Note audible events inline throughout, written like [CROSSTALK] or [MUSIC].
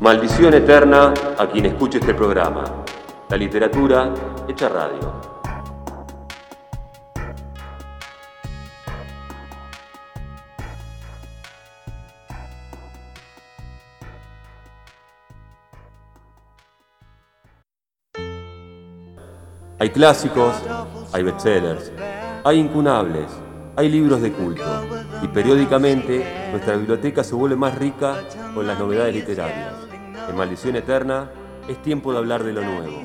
Maldición eterna a quien escuche este programa. La literatura hecha radio. Hay clásicos, hay bestsellers, hay incunables, hay libros de culto y periódicamente nuestra biblioteca se vuelve más rica con las novedades literarias. En Maldición Eterna es tiempo de hablar de lo nuevo.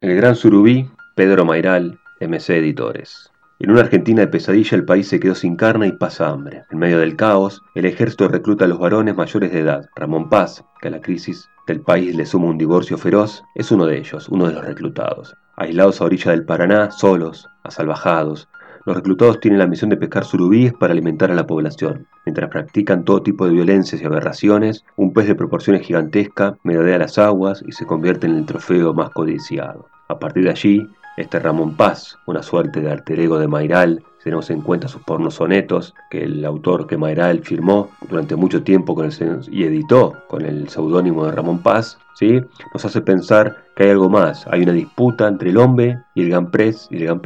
El gran surubí, Pedro Mairal, MC Editores. En una Argentina de pesadilla el país se quedó sin carne y pasa hambre. En medio del caos, el ejército recluta a los varones mayores de edad. Ramón Paz, que a la crisis del país le suma un divorcio feroz, es uno de ellos, uno de los reclutados. Aislados a orilla del Paraná, solos, asalvajados, los reclutados tienen la misión de pescar surubíes para alimentar a la población. Mientras practican todo tipo de violencias y aberraciones, un pez de proporciones gigantescas merodea las aguas y se convierte en el trofeo más codiciado. A partir de allí, este Ramón Paz, una suerte de alter ego de Mairal, tenemos en cuenta sus pornos sonetos, que el autor que Mairal firmó durante mucho tiempo con el, y editó con el seudónimo de Ramón Paz, ¿sí? nos hace pensar que hay algo más, hay una disputa entre el hombre y el gampés, y el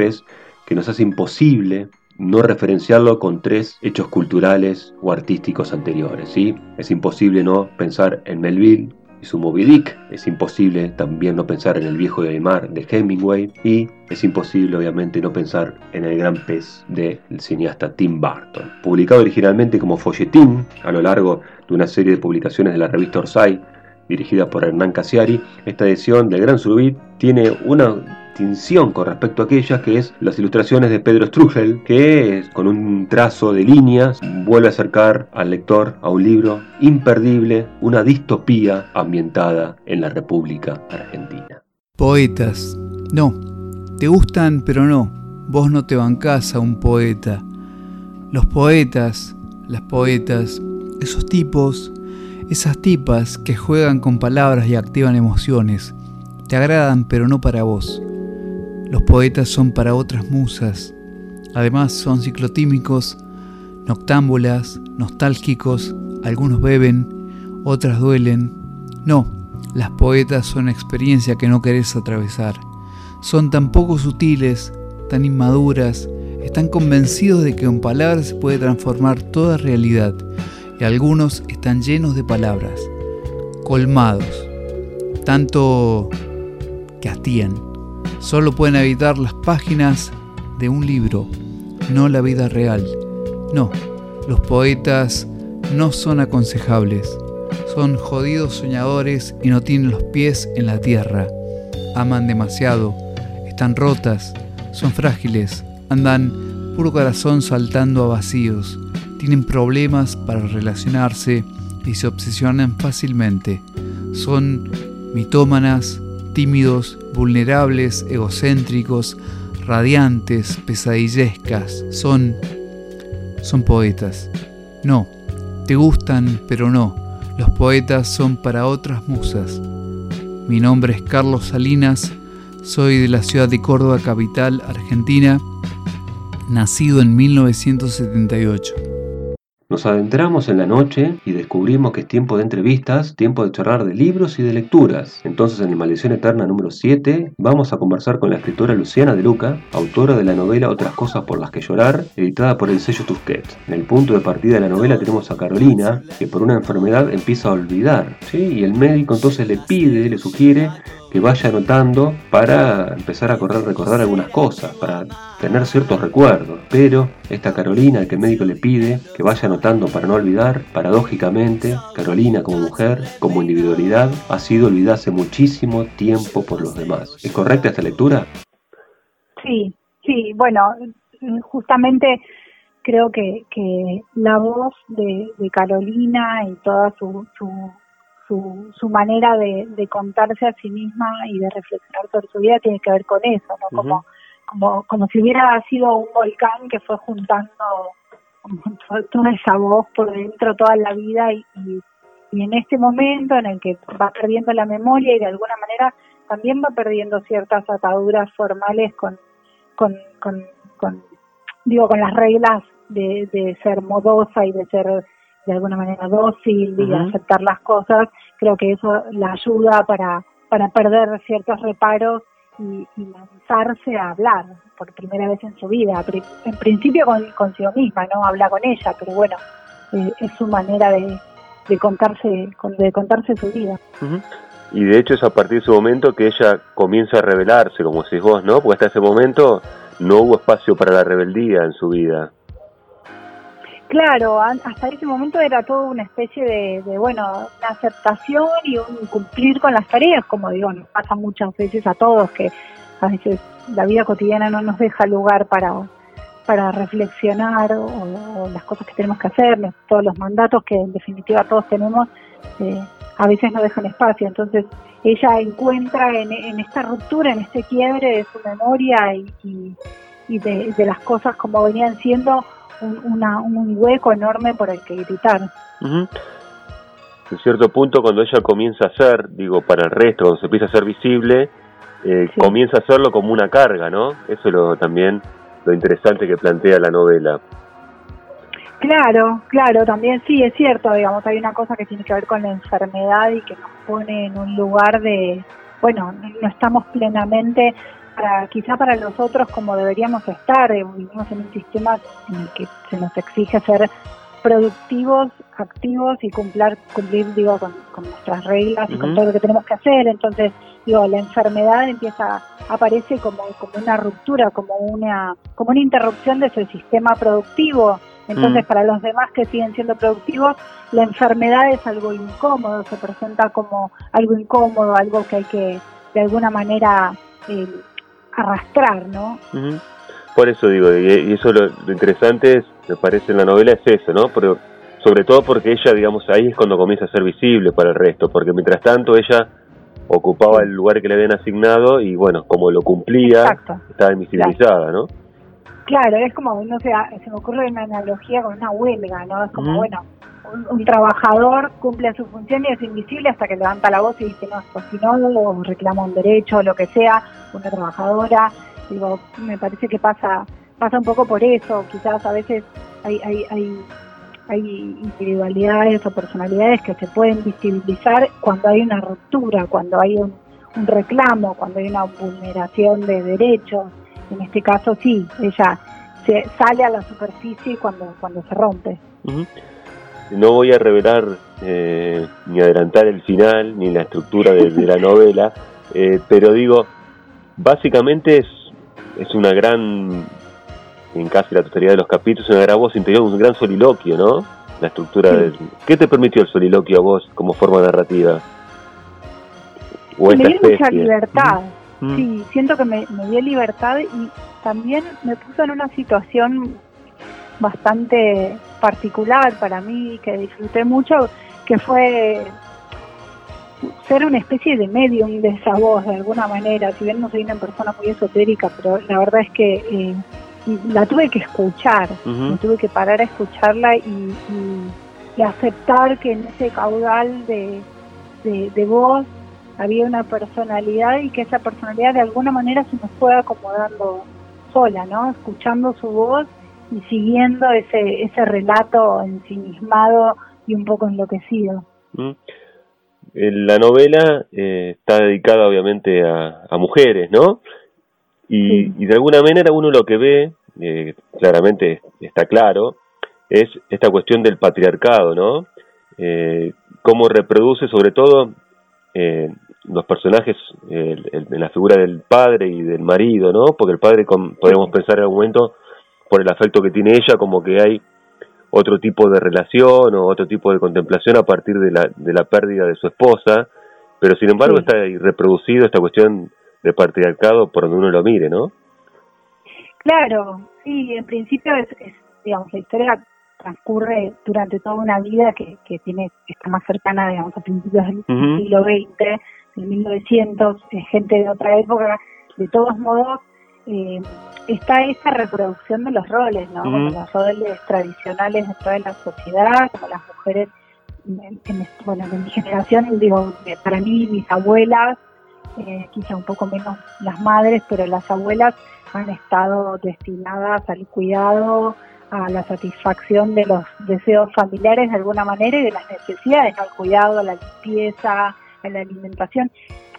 que nos hace imposible no referenciarlo con tres hechos culturales o artísticos anteriores. ¿sí? Es imposible no pensar en Melville, y su Moby Dick. Es imposible también no pensar en El viejo del mar de Hemingway y es imposible obviamente no pensar en El gran pez del cineasta Tim Burton. Publicado originalmente como folletín a lo largo de una serie de publicaciones de la revista Orsay, dirigida por Hernán Casiari, esta edición del Gran Surubit tiene una con respecto a aquellas que es las ilustraciones de Pedro Strugel, que con un trazo de líneas vuelve a acercar al lector a un libro imperdible, una distopía ambientada en la República Argentina. Poetas. No, te gustan pero no, vos no te bancás a un poeta. Los poetas, las poetas, esos tipos, esas tipas que juegan con palabras y activan emociones, te agradan pero no para vos. Los poetas son para otras musas. Además son ciclotímicos, noctámbulas, nostálgicos, algunos beben, otras duelen. No, las poetas son experiencia que no querés atravesar. Son tan poco sutiles, tan inmaduras, están convencidos de que con palabras se puede transformar toda realidad y algunos están llenos de palabras, colmados, tanto que hastían. Solo pueden habitar las páginas de un libro, no la vida real. No, los poetas no son aconsejables. Son jodidos soñadores y no tienen los pies en la tierra. Aman demasiado, están rotas, son frágiles, andan puro corazón saltando a vacíos, tienen problemas para relacionarse y se obsesionan fácilmente. Son mitómanas, tímidos, vulnerables, egocéntricos, radiantes, pesadillescas, son son poetas. No, te gustan, pero no. Los poetas son para otras musas. Mi nombre es Carlos Salinas, soy de la ciudad de Córdoba, capital argentina, nacido en 1978. Nos adentramos en la noche y descubrimos que es tiempo de entrevistas, tiempo de charlar de libros y de lecturas. Entonces en el Maldición Eterna número 7 vamos a conversar con la escritora Luciana de Luca, autora de la novela Otras cosas por las que llorar, editada por el sello Tusquets. En el punto de partida de la novela tenemos a Carolina, que por una enfermedad empieza a olvidar, ¿sí? y el médico entonces le pide, le sugiere que vaya anotando para empezar a correr, recordar algunas cosas, para tener ciertos recuerdos. Pero esta Carolina, que el médico le pide que vaya anotando para no olvidar, paradójicamente, Carolina como mujer, como individualidad, ha sido olvidada hace muchísimo tiempo por los demás. ¿Es correcta esta lectura? Sí, sí, bueno, justamente creo que, que la voz de, Carolina y toda su su, su manera de, de, contarse a sí misma y de reflexionar sobre su vida tiene que ver con eso, ¿no? Como, como, como si hubiera sido un volcán que fue juntando [LAUGHS] toda esa voz por dentro toda la vida y, y, en este momento en el que va perdiendo la memoria y de alguna manera también va perdiendo ciertas ataduras formales con, con, con, digo, con las reglas de, de ser modosa y de ser de alguna manera dócil y aceptar las cosas, creo que eso la ayuda para, para perder ciertos reparos y, lanzarse a hablar por primera vez en su vida. En principio con, consigo misma, ¿no? Habla con ella, pero bueno, eh, es su manera de, de contarse de contarse su vida. Y de hecho es a partir de ese momento que ella comienza a rebelarse, como decís vos, ¿no? Porque hasta ese momento no hubo espacio para la rebeldía en su vida. Claro, hasta ese momento era todo una especie de, bueno, una aceptación y un cumplir con las tareas, como digo, nos pasa muchas veces a todos que a veces la vida cotidiana no nos deja lugar para, para reflexionar o, las cosas que tenemos que hacer, todos los mandatos que en definitiva todos tenemos, eh, a veces no dejan espacio. Entonces ella encuentra en, esta ruptura, en este quiebre de su memoria y, de, las cosas como venían siendo un, una, un hueco enorme por el que gritar. En cierto punto, cuando ella comienza a ser, digo, para el resto, cuando se empieza a ser visible, eh, comienza a hacerlo como una carga, ¿no? Eso lo también lo interesante que plantea la novela. Claro, claro, también sí, es cierto, digamos, hay una cosa que tiene que ver con la enfermedad y que nos pone en un lugar de, bueno, no estamos plenamente, para, quizá para los otros como deberíamos estar, eh, vivimos en un sistema en el que se nos exige ser productivos, activos y cumplir, cumplir digo, con, nuestras reglas y con todo lo que tenemos que hacer, entonces digo, la enfermedad empieza, aparece como, como una ruptura, como una, como una interrupción de ese sistema productivo. Entonces, mm. para los demás que siguen siendo productivos, la enfermedad es algo incómodo, se presenta como algo incómodo, algo que hay que, de alguna manera, eh, arrastrar, ¿no? Por eso digo, y, eso lo, interesante es, me parece en la novela es eso, ¿no? Pero sobre todo porque ella, digamos, ahí es cuando comienza a ser visible para el resto, porque mientras tanto ella ocupaba el lugar que le habían asignado y bueno, como lo cumplía, estaba invisibilizada, ¿no? Claro, es como, no sé, se me ocurre una analogía con una huelga, ¿no? Es como, bueno, un, trabajador cumple su función y es invisible hasta que levanta la voz y dice, no, esto si no, o reclama un derecho o lo que sea, una trabajadora, digo, me parece que pasa pasa un poco por eso, quizás a veces hay, hay, hay hay individualidades o personalidades que se pueden visibilizar cuando hay una ruptura, cuando hay un, reclamo, cuando hay una vulneración de derechos. En este caso sí, ella se sale a la superficie cuando, cuando se rompe. No voy a revelar eh, ni adelantar el final ni la estructura de, la [LAUGHS] novela, eh, pero digo, básicamente es, es una gran en casi la totalidad de los capítulos, una gran voz interior, un gran soliloquio, ¿no? La estructura de... ¿Qué te permitió el soliloquio a vos como forma narrativa? me dio mucha libertad, sí, siento que me, dio libertad y también me puso en una situación bastante particular para mí, que disfruté mucho, que fue ser una especie de medium de esa voz de alguna manera, si bien no soy una persona muy esotérica, pero la verdad es que eh, la tuve que escuchar, tuve que parar a escucharla y, aceptar que en ese caudal de, de, voz había una personalidad y que esa personalidad de alguna manera se nos fue acomodando sola, ¿no? Escuchando su voz y siguiendo ese, ese relato ensimismado y un poco enloquecido. La novela eh, está dedicada obviamente a, a mujeres, ¿no? Y, y, de alguna manera uno lo que ve eh, claramente está claro, es esta cuestión del patriarcado, ¿no? Eh, cómo reproduce sobre todo eh, los personajes en la figura del padre y del marido, ¿no? Porque el padre, podemos pensar en algún momento, por el afecto que tiene ella, como que hay otro tipo de relación o otro tipo de contemplación a partir de la, de la pérdida de su esposa, pero sin embargo está ahí reproducido esta cuestión de patriarcado por donde uno lo mire, ¿no? Claro, sí, en principio es, digamos, la historia transcurre durante toda una vida que, que tiene está más cercana, digamos, a principios del siglo XX, del 1900, gente de otra época. De todos modos, eh, está esa reproducción de los roles, ¿no? los roles tradicionales dentro de la sociedad, como las mujeres, en, bueno, en mi generación, digo, para mí, mis abuelas, eh, quizá un poco menos las madres, pero las abuelas han estado destinadas al cuidado, a la satisfacción de los deseos familiares de alguna manera y de las necesidades, al cuidado, a la limpieza, a la alimentación.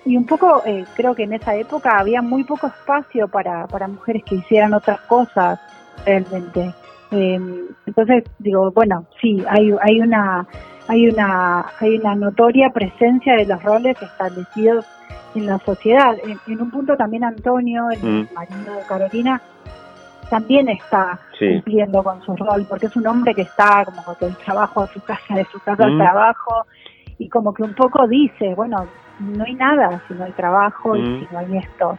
Y un poco eh, creo que en esa época había muy poco espacio para, para mujeres que hicieran otras cosas realmente. Em, entonces digo, bueno, sí, hay, hay una hay una hay una notoria presencia de los roles establecidos en la sociedad. En, un punto también Antonio, el mm. marido de Carolina, también está cumpliendo con su rol, porque es un hombre que está como del trabajo a su casa, de su casa al mm. trabajo, y como que un poco dice, bueno, no hay nada si no hay trabajo y mm. si no hay esto.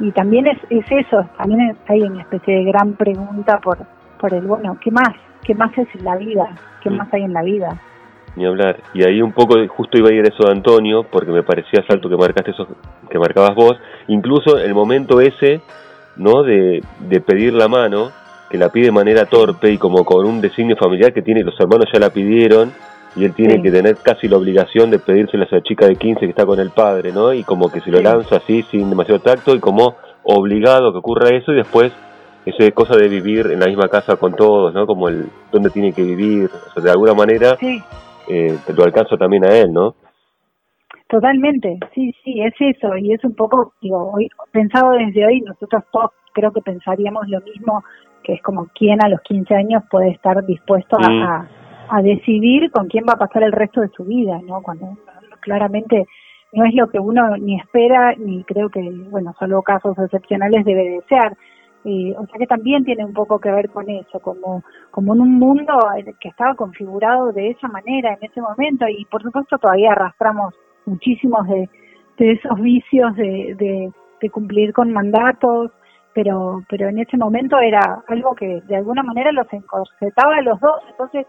Y también es, es eso, también hay una especie de gran pregunta por, por el, bueno, ¿qué más? ¿Qué más es la vida? ¿Qué mm. más hay en la vida? Ni hablar. Y ahí un poco, justo iba a ir eso de Antonio, porque me parecía salto que marcaste eso, que marcabas vos. Incluso el momento ese, ¿no? De, de pedir la mano, que la pide de manera torpe y como con un designio familiar que tiene, los hermanos ya la pidieron, y él tiene que tener casi la obligación de pedírsela a esa chica de 15 que está con el padre, ¿no? Y como que se lo lanza así sin demasiado tacto y como obligado que ocurra eso y después esa cosa de vivir en la misma casa con todos, ¿no? Como el dónde tiene que vivir, o sea, de alguna manera eh, te lo alcanza también a él, ¿no? Totalmente, sí, sí, es eso y es un poco, digo, hoy, pensado desde hoy, nosotros todos creo que pensaríamos lo mismo, que es como quién a los 15 años puede estar dispuesto a a decidir con quién va a pasar el resto de su vida, ¿no? Cuando claramente no es lo que uno ni espera ni creo que, bueno, solo casos excepcionales debe desear. Eh, o sea que también tiene un poco que ver con eso, como, como en un mundo que estaba configurado de esa manera en ese momento y por supuesto todavía arrastramos muchísimos de, de esos vicios de, de, de cumplir con mandatos, pero, pero en ese momento era algo que de alguna manera los encorsetaba a los dos, entonces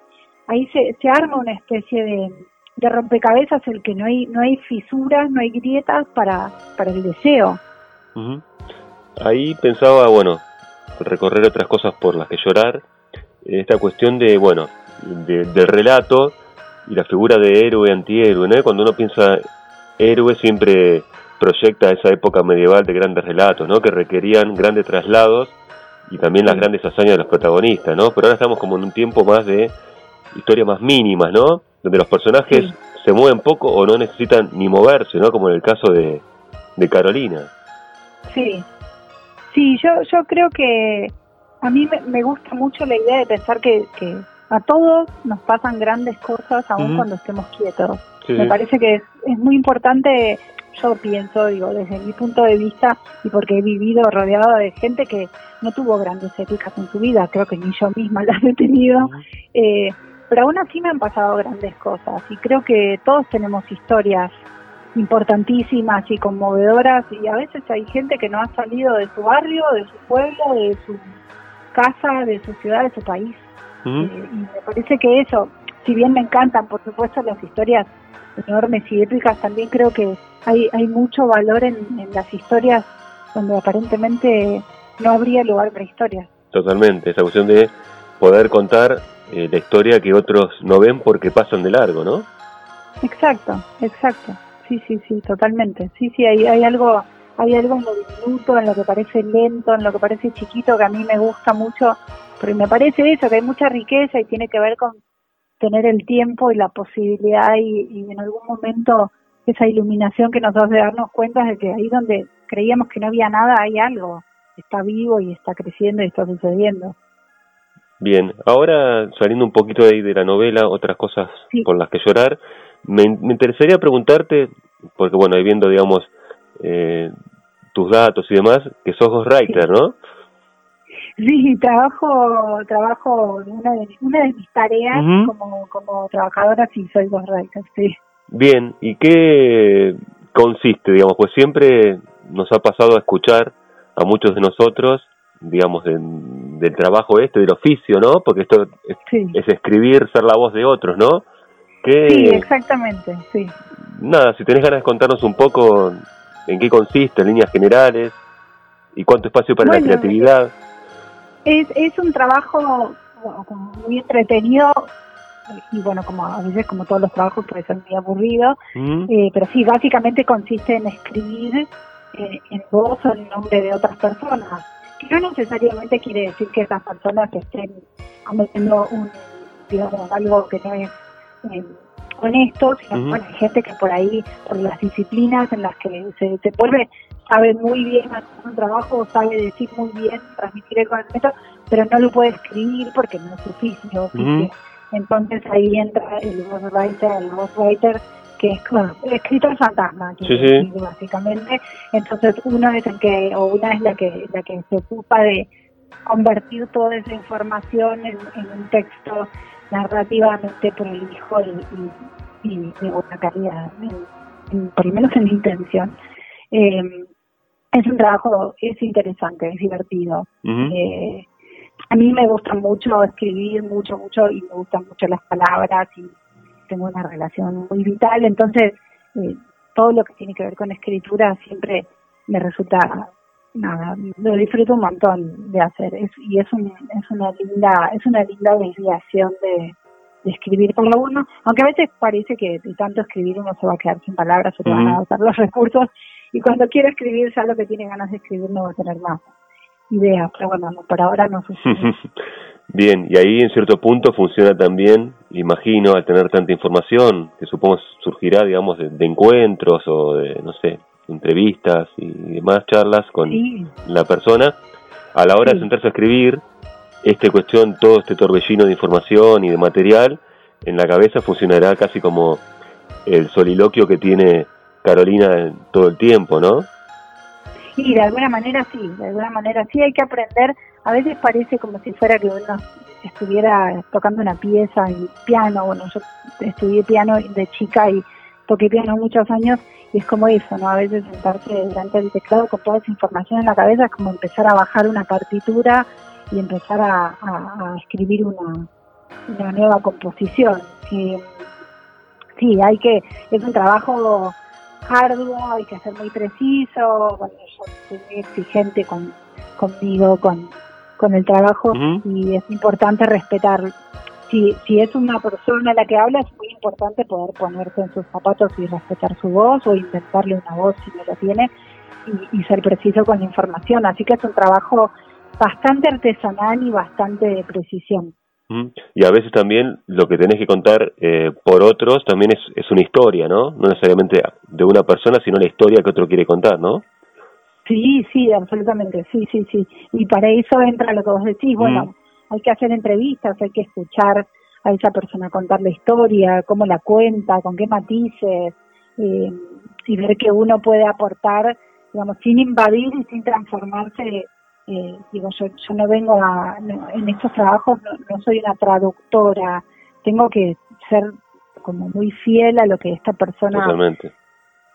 ahí se, se arma una especie de, de rompecabezas el que no hay no hay fisuras, no hay grietas para, para el deseo. Ahí pensaba, bueno, recorrer otras cosas por las que llorar, esta cuestión de, bueno, de, del relato y la figura de héroe antihéroe, ¿no? Cuando uno piensa héroe siempre proyecta esa época medieval de grandes relatos, ¿no? Que requerían grandes traslados y también las grandes hazañas de los protagonistas, ¿no? Pero ahora estamos como en un tiempo más de historias más mínimas, ¿no? Donde los personajes se mueven poco o no necesitan ni moverse, ¿no? Como en el caso de, de Carolina. Sí, sí, yo, yo creo que a mí me, gusta mucho la idea de pensar que, que, a todos nos pasan grandes cosas aun cuando estemos quietos. me parece que es, es muy importante yo pienso, digo, desde mi punto de vista y porque he vivido rodeado de gente que no tuvo grandes éticas en su vida, creo que ni yo misma [LAUGHS] las he tenido, eh, pero aún así me han pasado grandes cosas y creo que todos tenemos historias importantísimas y conmovedoras y a veces hay gente que no ha salido de su barrio, de su pueblo, de su casa, de su ciudad, de su país. Eh, y me parece que eso, si bien me encantan, por supuesto, las historias enormes y épicas, también creo que hay, hay mucho valor en, en las historias donde aparentemente no habría lugar para historias. Totalmente, esa cuestión de poder contar eh, la historia que otros no ven porque pasan de largo, ¿no? Exacto, exacto. Sí, sí, sí, totalmente. Sí, sí, hay, hay algo hay algo en lo diminuto, en lo que parece lento, en lo que parece chiquito que a mí me gusta mucho, porque me parece eso, que hay mucha riqueza y tiene que ver con tener el tiempo y la posibilidad y, y en algún momento esa iluminación que nos hace darnos cuenta de que ahí donde creíamos que no había nada hay algo, está vivo y está creciendo y está sucediendo. Bien, ahora saliendo un poquito de ahí de la novela, otras cosas por las que llorar, me, interesaría preguntarte, porque bueno, ahí viendo, digamos, eh, tus datos y demás, que sos ghostwriter, ¿no? Sí, trabajo, trabajo, una de, una de mis tareas como, como trabajadora, sí, soy ghostwriter, sí. Bien, ¿y qué consiste, digamos? Pues siempre nos ha pasado a escuchar a muchos de nosotros digamos, del trabajo este, del oficio, ¿no? Porque esto es, escribir, ser la voz de otros, ¿no? sí, exactamente, sí. Nada, si tenés ganas de contarnos un poco en qué consiste, en líneas generales, y cuánto espacio para la creatividad. Es, es un trabajo muy entretenido, y bueno, como a veces como todos los trabajos puede ser muy aburrido, eh, pero sí, básicamente consiste en escribir eh, en voz o en nombre de otras personas, que no necesariamente quiere decir que esas personas estén cometiendo un, digamos, algo que no es eh, honesto, sino hay gente que por ahí, por las disciplinas en las que se, se vuelve, sabe muy bien hacer un trabajo, sabe decir muy bien, transmitir el conocimiento, pero no lo puede escribir porque no es oficio. Entonces ahí entra el ghostwriter, el ghostwriter que es bueno, escritor fantasma, básicamente. Entonces uno es el que, o una es la que, la que se ocupa de convertir toda esa información en, un texto narrativamente prolijo y, y, de buena calidad, por lo menos en intención. Eh, es un trabajo, es interesante, es divertido. eh, a mí me gusta mucho escribir, mucho, mucho, y me gustan mucho las palabras y tengo una relación muy vital, entonces eh, todo lo que tiene que ver con escritura siempre me resulta, nada, lo disfruto un montón de hacer es, y es, un, es una linda, es una linda desviación de, escribir por lo uno, aunque a veces parece que de tanto escribir uno se va a quedar sin palabras, se van a agotar los recursos, y cuando quiere escribir ya lo que tiene ganas de escribir no va a tener más idea, pero bueno, por ahora no sucede. [LAUGHS] Bien, y ahí en cierto punto funciona también, imagino, al tener tanta información, que supongo surgirá, digamos, de, encuentros o de, no sé, entrevistas y demás charlas con la persona, a la hora de sentarse a escribir, esta cuestión, todo este torbellino de información y de material, en la cabeza funcionará casi como el soliloquio que tiene Carolina todo el tiempo, ¿no? Sí, de alguna manera sí, de alguna manera sí hay que aprender. A veces parece como si fuera que uno estuviera tocando una pieza en piano. Bueno, yo estudié piano de chica y toqué piano muchos años y es como eso, ¿no? A veces sentarse delante del teclado con toda esa información en la cabeza es como empezar a bajar una partitura y empezar a, escribir una, nueva composición. sí, hay que, es un trabajo arduo, hay que ser muy preciso, soy muy exigente con, conmigo, con, con el trabajo y es importante respetar. Si, si es una persona la que habla, es muy importante poder ponerse en sus zapatos y respetar su voz o inventarle una voz si no la tiene y, y ser preciso con la información. Así que es un trabajo bastante artesanal y bastante de precisión. Y a veces también lo que tenés que contar eh, por otros también es, es una historia, ¿no? No necesariamente de una persona, sino la historia que otro quiere contar, ¿no? Sí, sí, absolutamente, sí, sí, sí. Y para eso entra lo que vos decís, bueno, hay que hacer entrevistas, hay que escuchar a esa persona contar la historia, cómo la cuenta, con qué matices, eh, y ver que uno puede aportar, digamos, sin invadir y sin transformarse eh, digo, yo, yo no vengo a, en estos trabajos no, soy una traductora, tengo que ser como muy fiel a lo que esta persona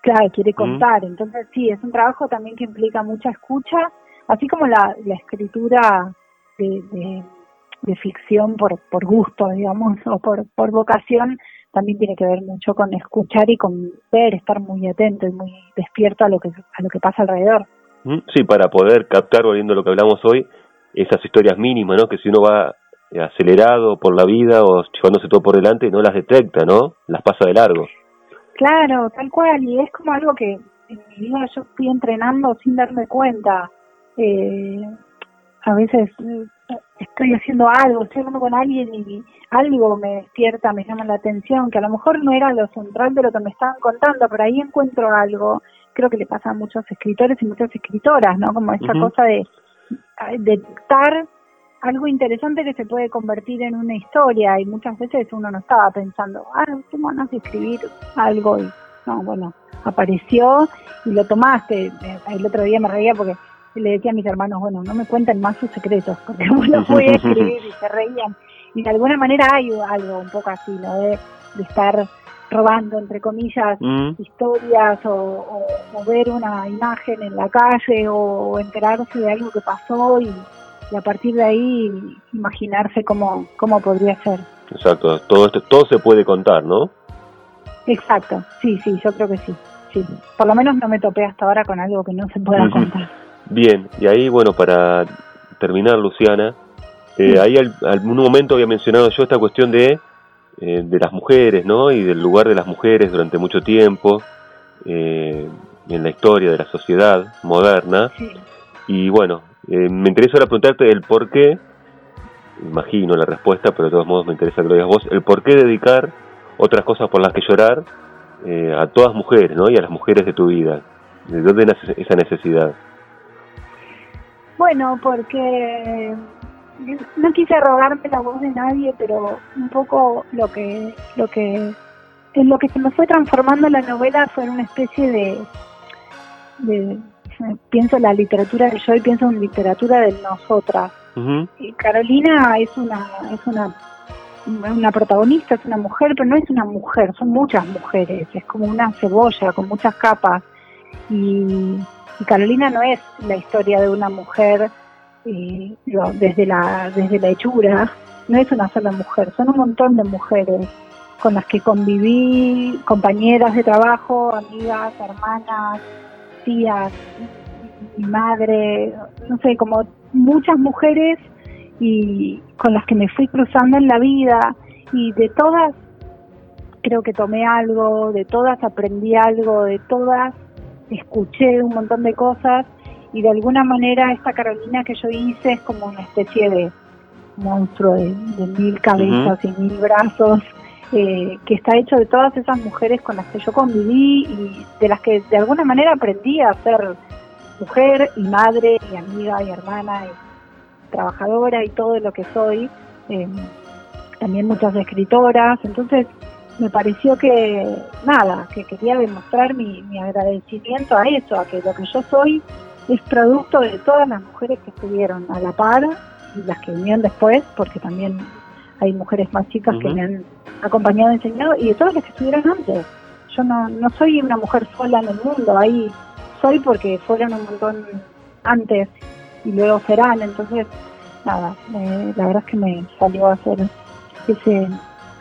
claro, quiere contar. Entonces sí, es un trabajo también que implica mucha escucha, así como la, la escritura de, de, ficción por, por gusto, digamos, [LAUGHS] o por, por vocación, también tiene que ver mucho con escuchar y con ver, estar muy atento y muy despierto a lo que, a lo que pasa alrededor. Sí, para poder captar, volviendo a lo que hablamos hoy, esas historias mínimas, ¿no? Que si uno va eh, acelerado por la vida o llevándose todo por delante, no las detecta, ¿no? Las pasa de largo. Claro, tal cual, y es como algo que en mi vida yo fui entrenando sin darme cuenta. Eh, a veces eh, estoy haciendo algo, estoy hablando con alguien y algo me despierta, me llama la atención, que a lo mejor no era lo central de lo que me estaban contando, pero ahí encuentro algo creo que le pasa a muchos escritores y muchas escritoras, ¿no? Como esa cosa de detectar algo interesante que se puede convertir en una historia y muchas veces uno no estaba pensando, ah, tengo ganas de escribir algo y no, bueno, apareció y lo tomaste. El otro día me reía porque le decía a mis hermanos, bueno, no me cuenten más sus secretos, porque [LAUGHS] uno puede escribir y se reían. Y de alguna manera hay algo un poco así, ¿no? de estar robando, entre comillas, mm. historias o, ver una imagen en la calle o enterarse de algo que pasó y, a partir de ahí imaginarse cómo, cómo podría ser. Exacto, todo, esto, todo se puede contar, ¿no? Exacto, sí, sí, yo creo que sí. sí. Por lo menos no me topé hasta ahora con algo que no se pueda contar. Bien, y ahí, bueno, para terminar, Luciana, eh, ahí al, algún momento había mencionado yo esta cuestión de eh, de las mujeres, ¿no? Y del lugar de las mujeres durante mucho tiempo eh, en la historia de la sociedad moderna. Y bueno, eh, me interesa ahora preguntarte el por qué, imagino la respuesta, pero de todos modos me interesa que lo digas vos, el por qué dedicar otras cosas por las que llorar a todas mujeres, ¿no? Y a las mujeres de tu vida. ¿De dónde nace esa necesidad? Bueno, porque no quise rogarme la voz de nadie, pero un poco lo que lo que en lo que se me fue transformando la novela fue una especie de, de pienso en la literatura de yo y pienso en literatura de nosotras. y Carolina es una es una una protagonista, es una mujer, pero no es una mujer, son muchas mujeres, es como una cebolla con muchas capas. Y, y Carolina no es la historia de una mujer eh, desde, la, desde la hechura, no es una sola mujer, son un montón de mujeres con las que conviví, compañeras de trabajo, amigas, hermanas, tías, mi madre, no sé, como muchas mujeres y con las que me fui cruzando en la vida y de todas creo que tomé algo, de todas aprendí algo, de todas escuché un montón de cosas y de alguna manera esta Carolina que yo hice es como una especie de monstruo de, mil cabezas y mil brazos eh, que está hecho de todas esas mujeres con las que yo conviví y de las que de alguna manera aprendí a ser mujer y madre y amiga y hermana y trabajadora y todo lo que soy eh, también muchas escritoras. Entonces me pareció que nada que quería demostrar mi, mi agradecimiento a eso a que lo que yo soy es producto de todas las mujeres que estuvieron a la par y las que vinieron después, porque también hay mujeres más chicas que me han acompañado, enseñado, y de todas las que estuvieron antes. Yo no, no soy una mujer sola en el mundo, ahí soy porque fueron un montón antes y luego serán, entonces, nada, la verdad es que me salió a hacer ese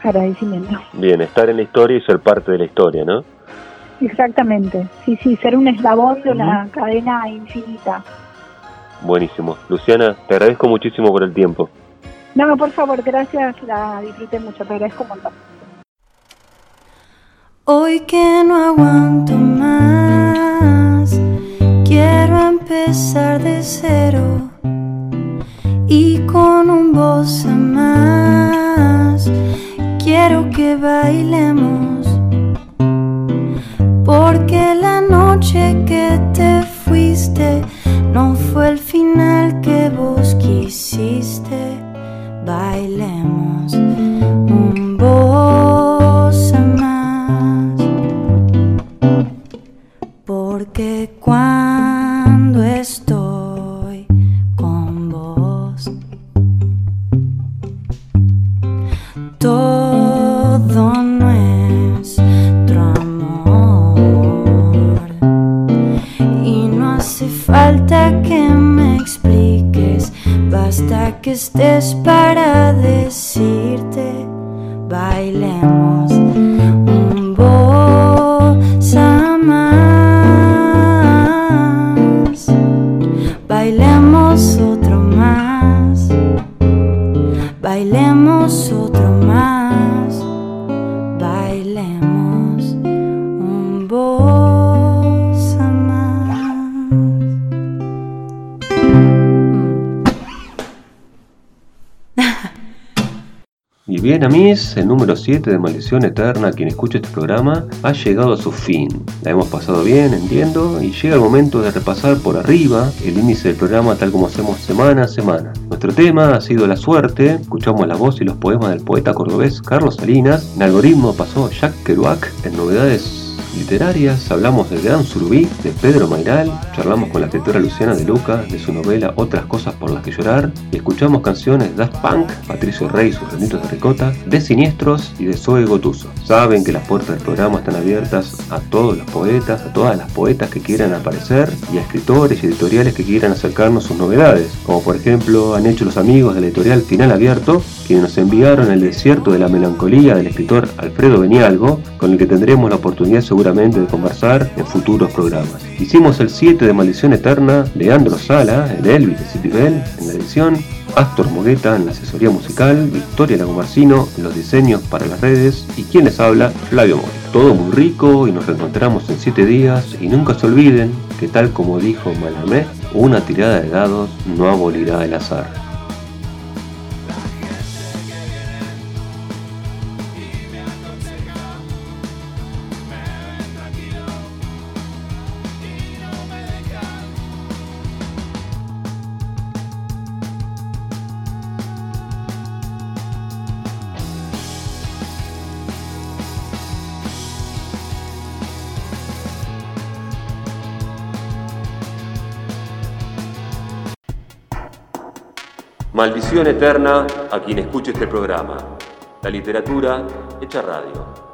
agradecimiento. Bien, estar en la historia y ser parte de la historia, ¿no? Exactamente, sí, sí, ser un eslabón de una cadena infinita. Buenísimo. Luciana, te agradezco muchísimo por el tiempo. No, por favor, gracias, la disfruté mucho, te agradezco un montón. Hoy que no aguanto más, quiero empezar de cero y con un voz más, quiero que bailemos porque la noche que El número 7 de Maldición Eterna, quien escucha este programa, ha llegado a su fin. La hemos pasado bien, entiendo, y llega el momento de repasar por arriba el índice del programa tal como hacemos semana a semana. Nuestro tema ha sido la suerte, escuchamos la voz y los poemas del poeta cordobés Carlos Salinas, en algoritmo pasó Jack Kerouac, en novedades literarias, hablamos de Gran Surubí, de Pedro Mairal, charlamos con la escritora Luciana de Luca, de su novela Otras cosas por las que llorar, y escuchamos canciones de Daft Punk, Patricio Rey y sus renitos de ricota, de Siniestros y de Zoe Gotuso. Saben que las puertas del programa están abiertas a todos los poetas, a todas las poetas que quieran aparecer, y a escritores y editoriales que quieran acercarnos sus novedades, como por ejemplo han hecho los amigos de la editorial Final Abierto, quienes nos enviaron El desierto de la melancolía del escritor Alfredo Benialgo, con el que tendremos la oportunidad seguramente de conversar en futuros programas. Hicimos el 7 de Maldición Eterna de Andro Sala, el Elvis de City Bell, en la edición, Astor Mugueta en la asesoría musical, Victoria Lagomarcino en los diseños para las redes y quien les habla, Flavio Mori. Todo muy rico y nos reencontramos en 7 días y nunca se olviden que tal como dijo Malamé, una tirada de dados no abolirá el azar. Maldición eterna a quien escuche este programa. La literatura hecha radio.